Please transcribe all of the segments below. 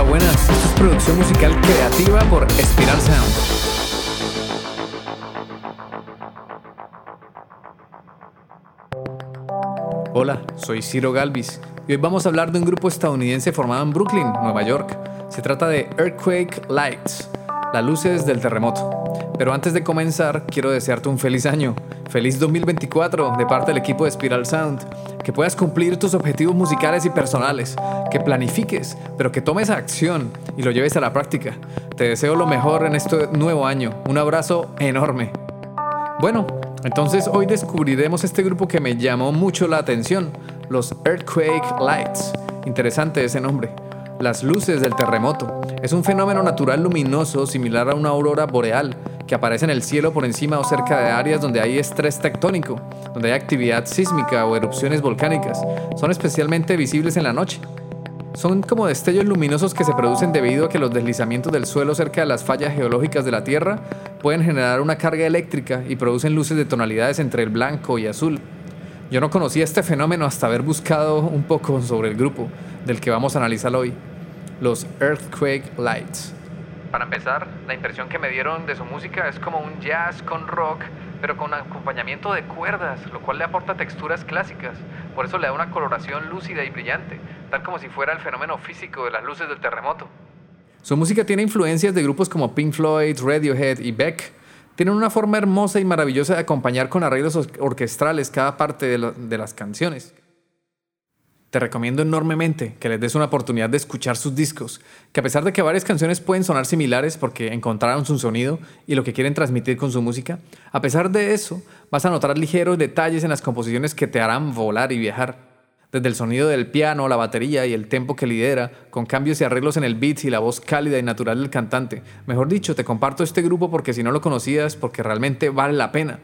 Hola, buenas. Esto es producción musical creativa por Espiral Sound. Hola, soy Ciro Galvis y hoy vamos a hablar de un grupo estadounidense formado en Brooklyn, Nueva York. Se trata de Earthquake Lights, las luces del terremoto. Pero antes de comenzar, quiero desearte un feliz año. Feliz 2024 de parte del equipo de Spiral Sound. Que puedas cumplir tus objetivos musicales y personales. Que planifiques, pero que tomes acción y lo lleves a la práctica. Te deseo lo mejor en este nuevo año. Un abrazo enorme. Bueno, entonces hoy descubriremos este grupo que me llamó mucho la atención, los Earthquake Lights. Interesante ese nombre. Las luces del terremoto. Es un fenómeno natural luminoso similar a una aurora boreal que aparece en el cielo por encima o cerca de áreas donde hay estrés tectónico, donde hay actividad sísmica o erupciones volcánicas. Son especialmente visibles en la noche. Son como destellos luminosos que se producen debido a que los deslizamientos del suelo cerca de las fallas geológicas de la Tierra pueden generar una carga eléctrica y producen luces de tonalidades entre el blanco y azul. Yo no conocía este fenómeno hasta haber buscado un poco sobre el grupo del que vamos a analizar hoy, los Earthquake Lights. Para empezar, la impresión que me dieron de su música es como un jazz con rock, pero con acompañamiento de cuerdas, lo cual le aporta texturas clásicas. Por eso le da una coloración lúcida y brillante, tal como si fuera el fenómeno físico de las luces del terremoto. Su música tiene influencias de grupos como Pink Floyd, Radiohead y Beck. Tienen una forma hermosa y maravillosa de acompañar con arreglos orquestrales cada parte de, de las canciones. Te recomiendo enormemente que les des una oportunidad de escuchar sus discos, que a pesar de que varias canciones pueden sonar similares porque encontraron su sonido y lo que quieren transmitir con su música, a pesar de eso vas a notar ligeros detalles en las composiciones que te harán volar y viajar. Desde el sonido del piano, la batería y el tempo que lidera, con cambios y arreglos en el beat y la voz cálida y natural del cantante. Mejor dicho, te comparto este grupo porque si no lo conocías, porque realmente vale la pena.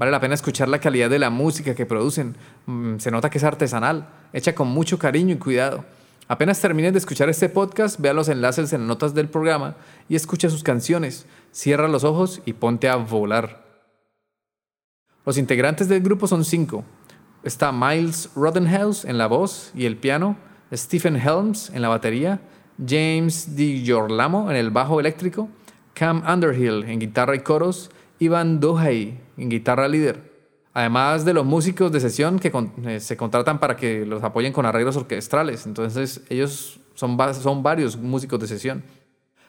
Vale la pena escuchar la calidad de la música que producen. Mm, se nota que es artesanal, hecha con mucho cariño y cuidado. Apenas termines de escuchar este podcast, vea los enlaces en notas del programa y escucha sus canciones. Cierra los ojos y ponte a volar. Los integrantes del grupo son cinco. Está Miles Rodenhouse en la voz y el piano, Stephen Helms en la batería, James DiGiorlamo en el bajo eléctrico, Cam Underhill en guitarra y coros, Ivan Dohey en guitarra líder. Además de los músicos de sesión que eh, se contratan para que los apoyen con arreglos orquestrales. Entonces ellos son, son varios músicos de sesión.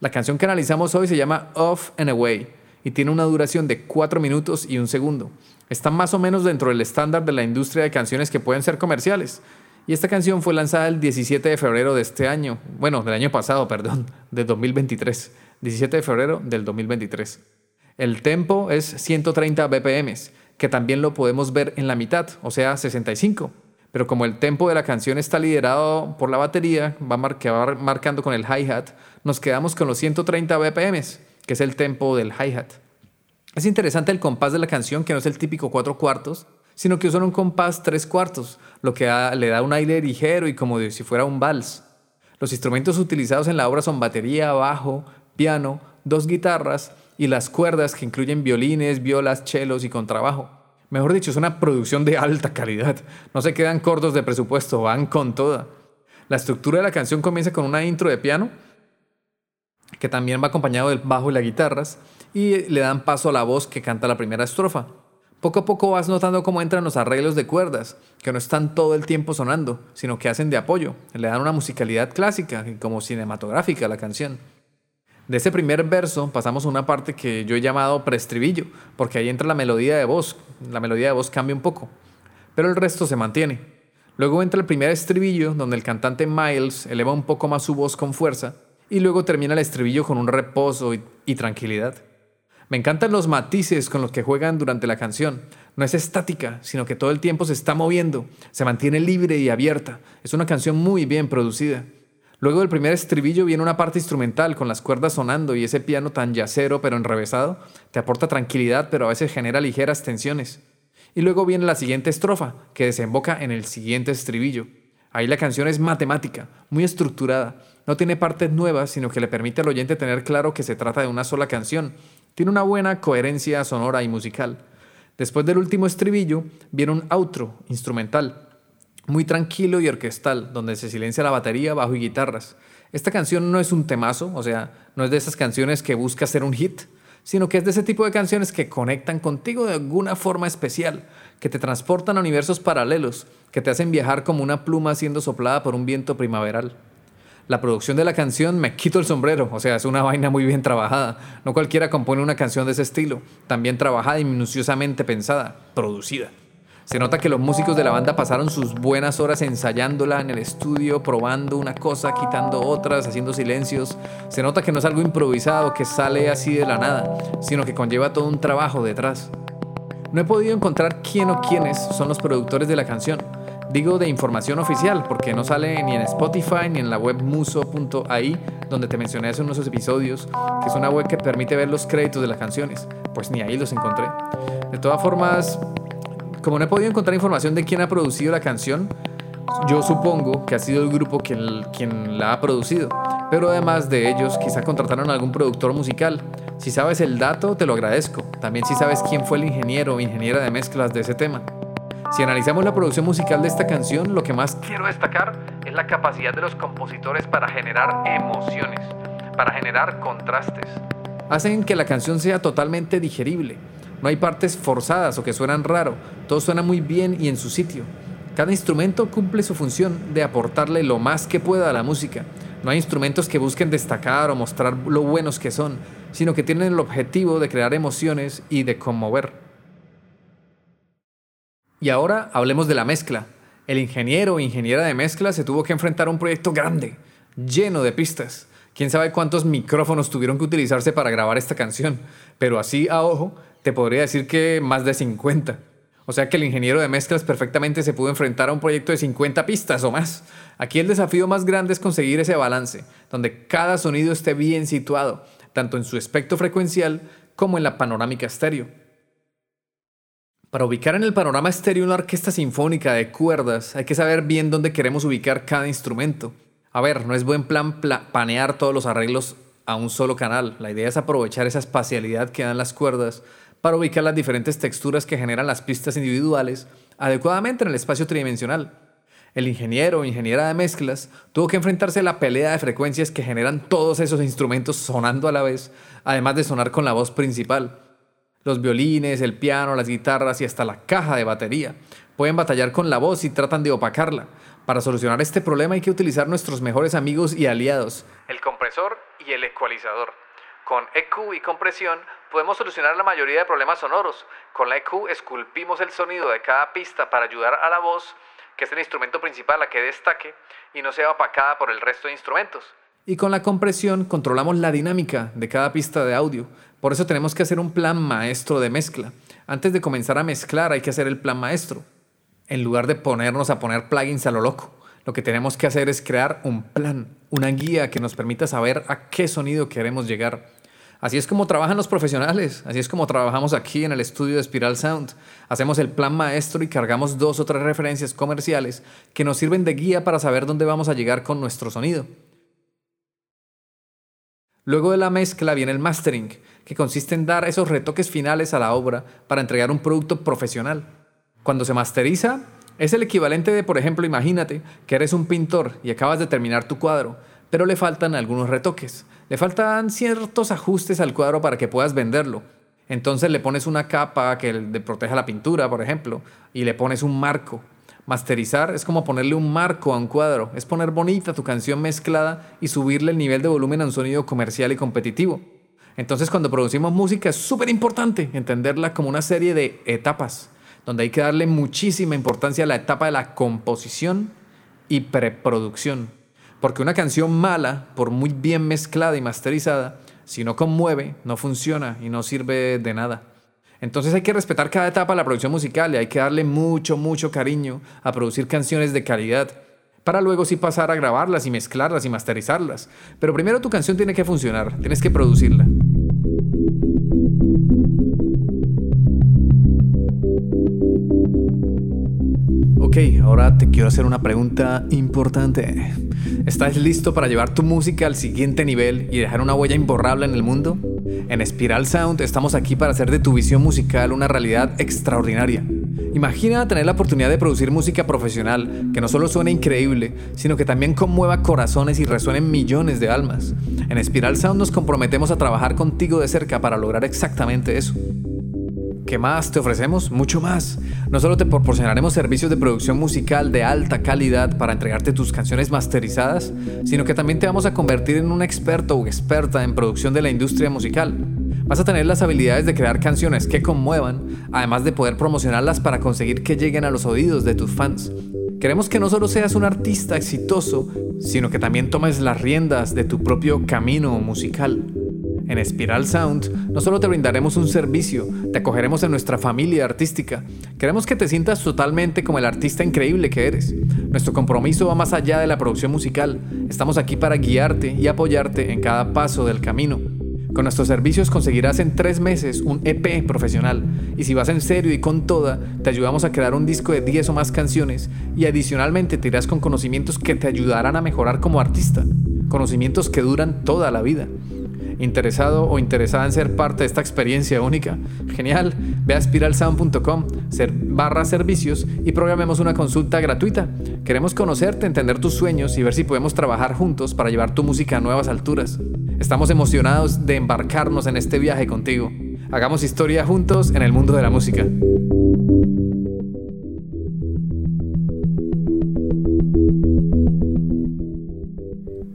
La canción que analizamos hoy se llama Off and Away y tiene una duración de 4 minutos y un segundo. Está más o menos dentro del estándar de la industria de canciones que pueden ser comerciales. Y esta canción fue lanzada el 17 de febrero de este año, bueno, del año pasado, perdón, de 2023. 17 de febrero del 2023. El tempo es 130 BPM, que también lo podemos ver en la mitad, o sea, 65. Pero como el tempo de la canción está liderado por la batería, va, marcando con el hi-hat, nos quedamos con los 130 BPM, que es el tempo del hi-hat. Es interesante el compás de la canción, que no es el típico cuatro cuartos, sino que usa un compás tres cuartos, lo que le da un aire ligero y como si fuera un vals. Los instrumentos utilizados en la obra son batería, bajo, piano, dos guitarras y las cuerdas que incluyen violines, violas, chelos y contrabajo. Mejor dicho, es una producción de alta calidad. No se quedan cortos de presupuesto, van con toda. La estructura de la canción comienza con una intro de piano, que también va acompañado del bajo y las guitarras, y le dan paso a la voz que canta la primera estrofa. Poco a poco vas notando cómo entran los arreglos de cuerdas, que no están todo el tiempo sonando, sino que hacen de apoyo, le dan una musicalidad clásica y como cinematográfica a la canción. De ese primer verso pasamos a una parte que yo he llamado preestribillo, porque ahí entra la melodía de voz. La melodía de voz cambia un poco, pero el resto se mantiene. Luego entra el primer estribillo, donde el cantante Miles eleva un poco más su voz con fuerza, y luego termina el estribillo con un reposo y, tranquilidad. Me encantan los matices con los que juegan durante la canción. No es estática, sino que todo el tiempo se está moviendo, se mantiene libre y abierta. Es una canción muy bien producida. Luego del primer estribillo viene una parte instrumental con las cuerdas sonando y ese piano tan yacero pero enrevesado te aporta tranquilidad pero a veces genera ligeras tensiones. Y luego viene la siguiente estrofa que desemboca en el siguiente estribillo. Ahí la canción es matemática, muy estructurada, no tiene partes nuevas sino que le permite al oyente tener claro que se trata de una sola canción. Tiene una buena coherencia sonora y musical. Después del último estribillo viene un outro instrumental muy tranquilo y orquestal, donde se silencia la batería, bajo y guitarras. Esta canción no es un temazo, o sea, no es de esas canciones que busca ser un hit, sino que es de ese tipo de canciones que conectan contigo de alguna forma especial, que te transportan a universos paralelos, que te hacen viajar como una pluma siendo soplada por un viento primaveral. La producción de la canción me quito el sombrero, o sea, es una vaina muy bien trabajada. No cualquiera compone una canción de ese estilo, tan bien trabajada y minuciosamente pensada, producida. Se nota que los músicos de la banda pasaron sus buenas horas ensayándola en el estudio, probando una cosa, quitando otras, haciendo silencios. Se nota que no es algo improvisado que sale así de la nada, sino que conlleva todo un trabajo detrás. No he podido encontrar quién o quiénes son los productores de la canción. Digo de información oficial, porque no sale ni en Spotify ni en la web muso.ai, donde te mencioné hace unos episodios, que es una web que permite ver los créditos de las canciones. Pues ni ahí los encontré. De todas formas, como no he podido encontrar información de quién ha producido la canción, yo supongo que ha sido el grupo quien, quien la ha producido. Pero además de ellos, quizá contrataron a algún productor musical. Si sabes el dato, te lo agradezco. También si sabes quién fue el ingeniero o ingeniera de mezclas de ese tema. Si analizamos la producción musical de esta canción, lo que más quiero destacar es la capacidad de los compositores para generar emociones, para generar contrastes. Hacen que la canción sea totalmente digerible, no hay partes forzadas o que suenan raro, todo suena muy bien y en su sitio. Cada instrumento cumple su función de aportarle lo más que pueda a la música. No hay instrumentos que busquen destacar o mostrar lo buenos que son, sino que tienen el objetivo de crear emociones y de conmover. Y ahora hablemos de la mezcla. El ingeniero o ingeniera de mezcla se tuvo que enfrentar a un proyecto grande, lleno de pistas. Quién sabe cuántos micrófonos tuvieron que utilizarse para grabar esta canción, pero así a ojo te podría decir que más de 50. O sea que el ingeniero de mezclas perfectamente se pudo enfrentar a un proyecto de 50 pistas o más. Aquí el desafío más grande es conseguir ese balance, donde cada sonido esté bien situado, tanto en su espectro frecuencial como en la panorámica estéreo. Para ubicar en el panorama estéreo una orquesta sinfónica de cuerdas, hay que saber bien dónde queremos ubicar cada instrumento. A ver, no es buen plan panear todos los arreglos a un solo canal. La idea es aprovechar esa espacialidad que dan las cuerdas para ubicar las diferentes texturas que generan las pistas individuales adecuadamente en el espacio tridimensional. El ingeniero o ingeniera de mezclas tuvo que enfrentarse a la pelea de frecuencias que generan todos esos instrumentos sonando a la vez, además de sonar con la voz principal. Los violines, el piano, las guitarras y hasta la caja de batería pueden batallar con la voz y tratan de opacarla. Para solucionar este problema hay que utilizar nuestros mejores amigos y aliados, el compresor y el ecualizador. Con EQ y compresión podemos solucionar la mayoría de problemas sonoros. Con la EQ esculpimos el sonido de cada pista para ayudar a la voz, que es el instrumento principal, a que destaque y no sea opacada por el resto de instrumentos. Y con la compresión controlamos la dinámica de cada pista de audio. Por eso tenemos que hacer un plan maestro de mezcla. Antes de comenzar a mezclar hay que hacer el plan maestro. En lugar de ponernos a poner plugins a lo loco, lo que tenemos que hacer es crear un plan, una guía que nos permita saber a qué sonido queremos llegar. Así es como trabajan los profesionales, así es como trabajamos aquí en el estudio de Spiral Sound. Hacemos el plan maestro y cargamos dos o tres referencias comerciales que nos sirven de guía para saber dónde vamos a llegar con nuestro sonido. Luego de la mezcla viene el mastering, que consiste en dar esos retoques finales a la obra para entregar un producto profesional. Cuando se masteriza, es el equivalente de, por ejemplo, imagínate que eres un pintor y acabas de terminar tu cuadro, pero le faltan algunos retoques. Le faltan ciertos ajustes al cuadro para que puedas venderlo. Entonces le pones una capa que le proteja la pintura, por ejemplo, y le pones un marco. Masterizar es como ponerle un marco a un cuadro, es poner bonita tu canción mezclada y subirle el nivel de volumen a un sonido comercial y competitivo. Entonces cuando producimos música es súper importante entenderla como una serie de etapas, donde hay que darle muchísima importancia a la etapa de la composición y preproducción. Porque una canción mala, por muy bien mezclada y masterizada, si no conmueve, no funciona y no sirve de nada. Entonces hay que respetar cada etapa de la producción musical y hay que darle mucho, mucho cariño a producir canciones de calidad para luego sí pasar a grabarlas y mezclarlas y masterizarlas. Pero primero tu canción tiene que funcionar, tienes que producirla. Ok, ahora te quiero hacer una pregunta importante. ¿Estás listo para llevar tu música al siguiente nivel y dejar una huella imborrable en el mundo? En Spiral Sound estamos aquí para hacer de tu visión musical una realidad extraordinaria. Imagina tener la oportunidad de producir música profesional que no solo suene increíble, sino que también conmueva corazones y resuene en millones de almas. En Spiral Sound nos comprometemos a trabajar contigo de cerca para lograr exactamente eso. ¿Qué más te ofrecemos? Mucho más. No solo te proporcionaremos servicios de producción musical de alta calidad para entregarte tus canciones masterizadas, sino que también te vamos a convertir en un experto o experta en producción de la industria musical. Vas a tener las habilidades de crear canciones que conmuevan, además de poder promocionarlas para conseguir que lleguen a los oídos de tus fans. Queremos que no solo seas un artista exitoso, sino que también tomes las riendas de tu propio camino musical. En Spiral Sound no solo te brindaremos un servicio, te acogeremos en nuestra familia artística. Queremos que te sientas totalmente como el artista increíble que eres. Nuestro compromiso va más allá de la producción musical. Estamos aquí para guiarte y apoyarte en cada paso del camino. Con nuestros servicios conseguirás en tres meses un EP profesional y si vas en serio y con toda, te ayudamos a crear un disco de 10 o más canciones y adicionalmente te irás con conocimientos que te ayudarán a mejorar como artista, conocimientos que duran toda la vida. ¿Interesado o interesada en ser parte de esta experiencia única? Genial, ve a spiralsound.com barra servicios y programemos una consulta gratuita. Queremos conocerte, entender tus sueños y ver si podemos trabajar juntos para llevar tu música a nuevas alturas. Estamos emocionados de embarcarnos en este viaje contigo. Hagamos historia juntos en el mundo de la música.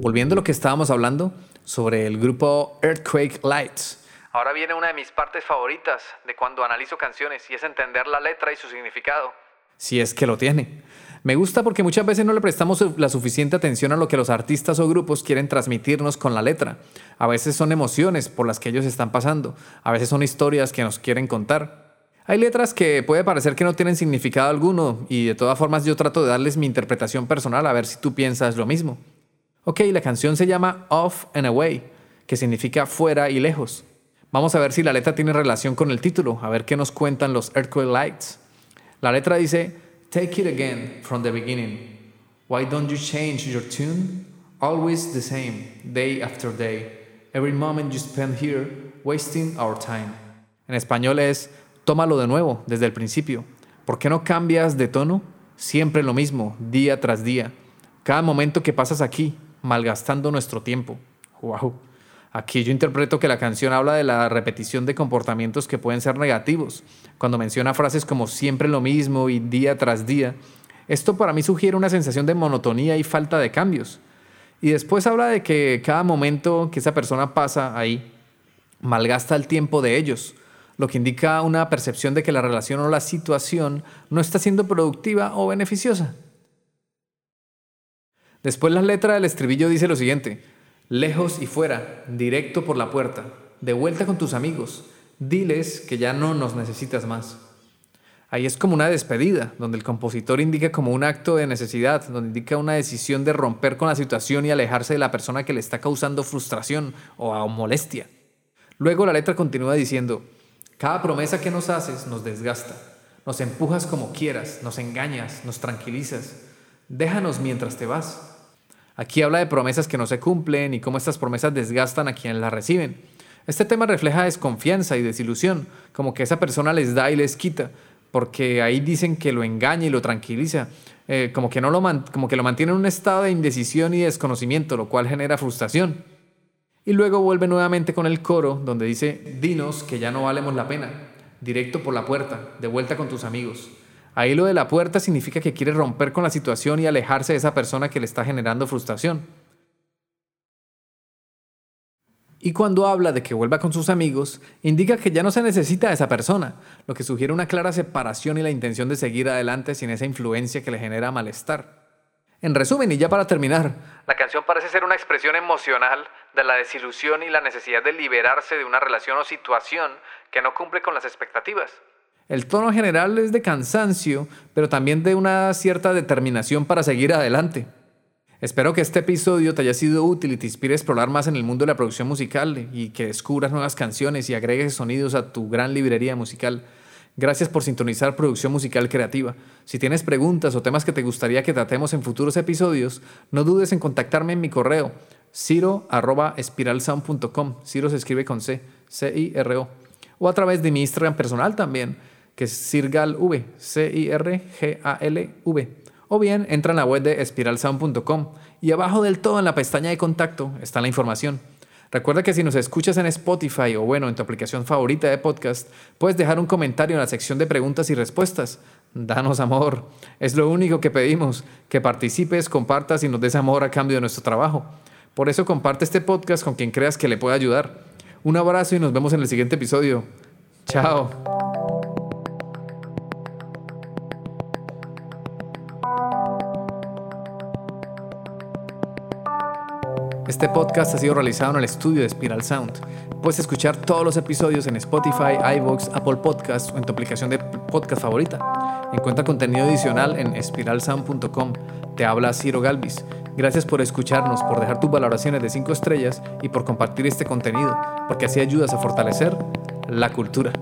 Volviendo a lo que estábamos hablando sobre el grupo Earthquake Lights. Ahora viene una de mis partes favoritas de cuando analizo canciones y es entender la letra y su significado. Si es que lo tiene. Me gusta porque muchas veces no le prestamos la suficiente atención a lo que los artistas o grupos quieren transmitirnos con la letra. A veces son emociones por las que ellos están pasando, a veces son historias que nos quieren contar. Hay letras que puede parecer que no tienen significado alguno y de todas formas yo trato de darles mi interpretación personal a ver si tú piensas lo mismo. Ok, la canción se llama Off and Away, que significa fuera y lejos. Vamos a ver si la letra tiene relación con el título, a ver qué nos cuentan los Earthquake Lights. La letra dice, Take it again from the beginning. Why don't you change your tune? Always the same, day after day. Every moment you spend here, wasting our time. En español es, tómalo de nuevo, desde el principio. ¿Por qué no cambias de tono? Siempre lo mismo, día tras día. Cada momento que pasas aquí, malgastando nuestro tiempo. Wow. Aquí yo interpreto que la canción habla de la repetición de comportamientos que pueden ser negativos. Cuando menciona frases como siempre lo mismo y día tras día, esto para mí sugiere una sensación de monotonía y falta de cambios. Y después habla de que cada momento que esa persona pasa ahí malgasta el tiempo de ellos, lo que indica una percepción de que la relación o la situación no está siendo productiva o beneficiosa. Después la letra del estribillo dice lo siguiente, lejos y fuera, directo por la puerta, de vuelta con tus amigos, diles que ya no nos necesitas más. Ahí es como una despedida, donde el compositor indica como un acto de necesidad, donde indica una decisión de romper con la situación y alejarse de la persona que le está causando frustración o molestia. Luego la letra continúa diciendo, cada promesa que nos haces nos desgasta, nos empujas como quieras, nos engañas, nos tranquilizas, déjanos mientras te vas. Aquí habla de promesas que no se cumplen y cómo estas promesas desgastan a quienes las reciben. Este tema refleja desconfianza y desilusión, como que esa persona les da y les quita, porque ahí dicen que lo engaña y lo tranquiliza, eh, como, que no lo como que lo mantiene en un estado de indecisión y desconocimiento, lo cual genera frustración. Y luego vuelve nuevamente con el coro, donde dice, dinos que ya no valemos la pena, directo por la puerta, de vuelta con tus amigos. Ahí lo de la puerta significa que quiere romper con la situación y alejarse de esa persona que le está generando frustración. Y cuando habla de que vuelva con sus amigos, indica que ya no se necesita a esa persona, lo que sugiere una clara separación y la intención de seguir adelante sin esa influencia que le genera malestar. En resumen, y ya para terminar, la canción parece ser una expresión emocional de la desilusión y la necesidad de liberarse de una relación o situación que no cumple con las expectativas. El tono general es de cansancio, pero también de una cierta determinación para seguir adelante. Espero que este episodio te haya sido útil y te inspire a explorar más en el mundo de la producción musical y que descubras nuevas canciones y agregues sonidos a tu gran librería musical. Gracias por sintonizar Producción Musical Creativa. Si tienes preguntas o temas que te gustaría que tratemos en futuros episodios, no dudes en contactarme en mi correo ciro.espiralsound.com. Ciro se escribe con C, C-I-R-O. O a través de mi Instagram personal también que es CIRGALV, C-I-R-G-A-L-V. O bien entra en la web de espiralsound.com y abajo del todo en la pestaña de contacto está la información. Recuerda que si nos escuchas en Spotify o bueno, en tu aplicación favorita de podcast, puedes dejar un comentario en la sección de preguntas y respuestas. Danos amor. Es lo único que pedimos, que participes, compartas y nos des amor a cambio de nuestro trabajo. Por eso comparte este podcast con quien creas que le pueda ayudar. Un abrazo y nos vemos en el siguiente episodio. Chao. Este podcast ha sido realizado en el estudio de Spiral Sound. Puedes escuchar todos los episodios en Spotify, iVoox, Apple Podcasts o en tu aplicación de podcast favorita. Encuentra contenido adicional en spiralsound.com. Te habla Ciro Galvis. Gracias por escucharnos, por dejar tus valoraciones de 5 estrellas y por compartir este contenido, porque así ayudas a fortalecer la cultura.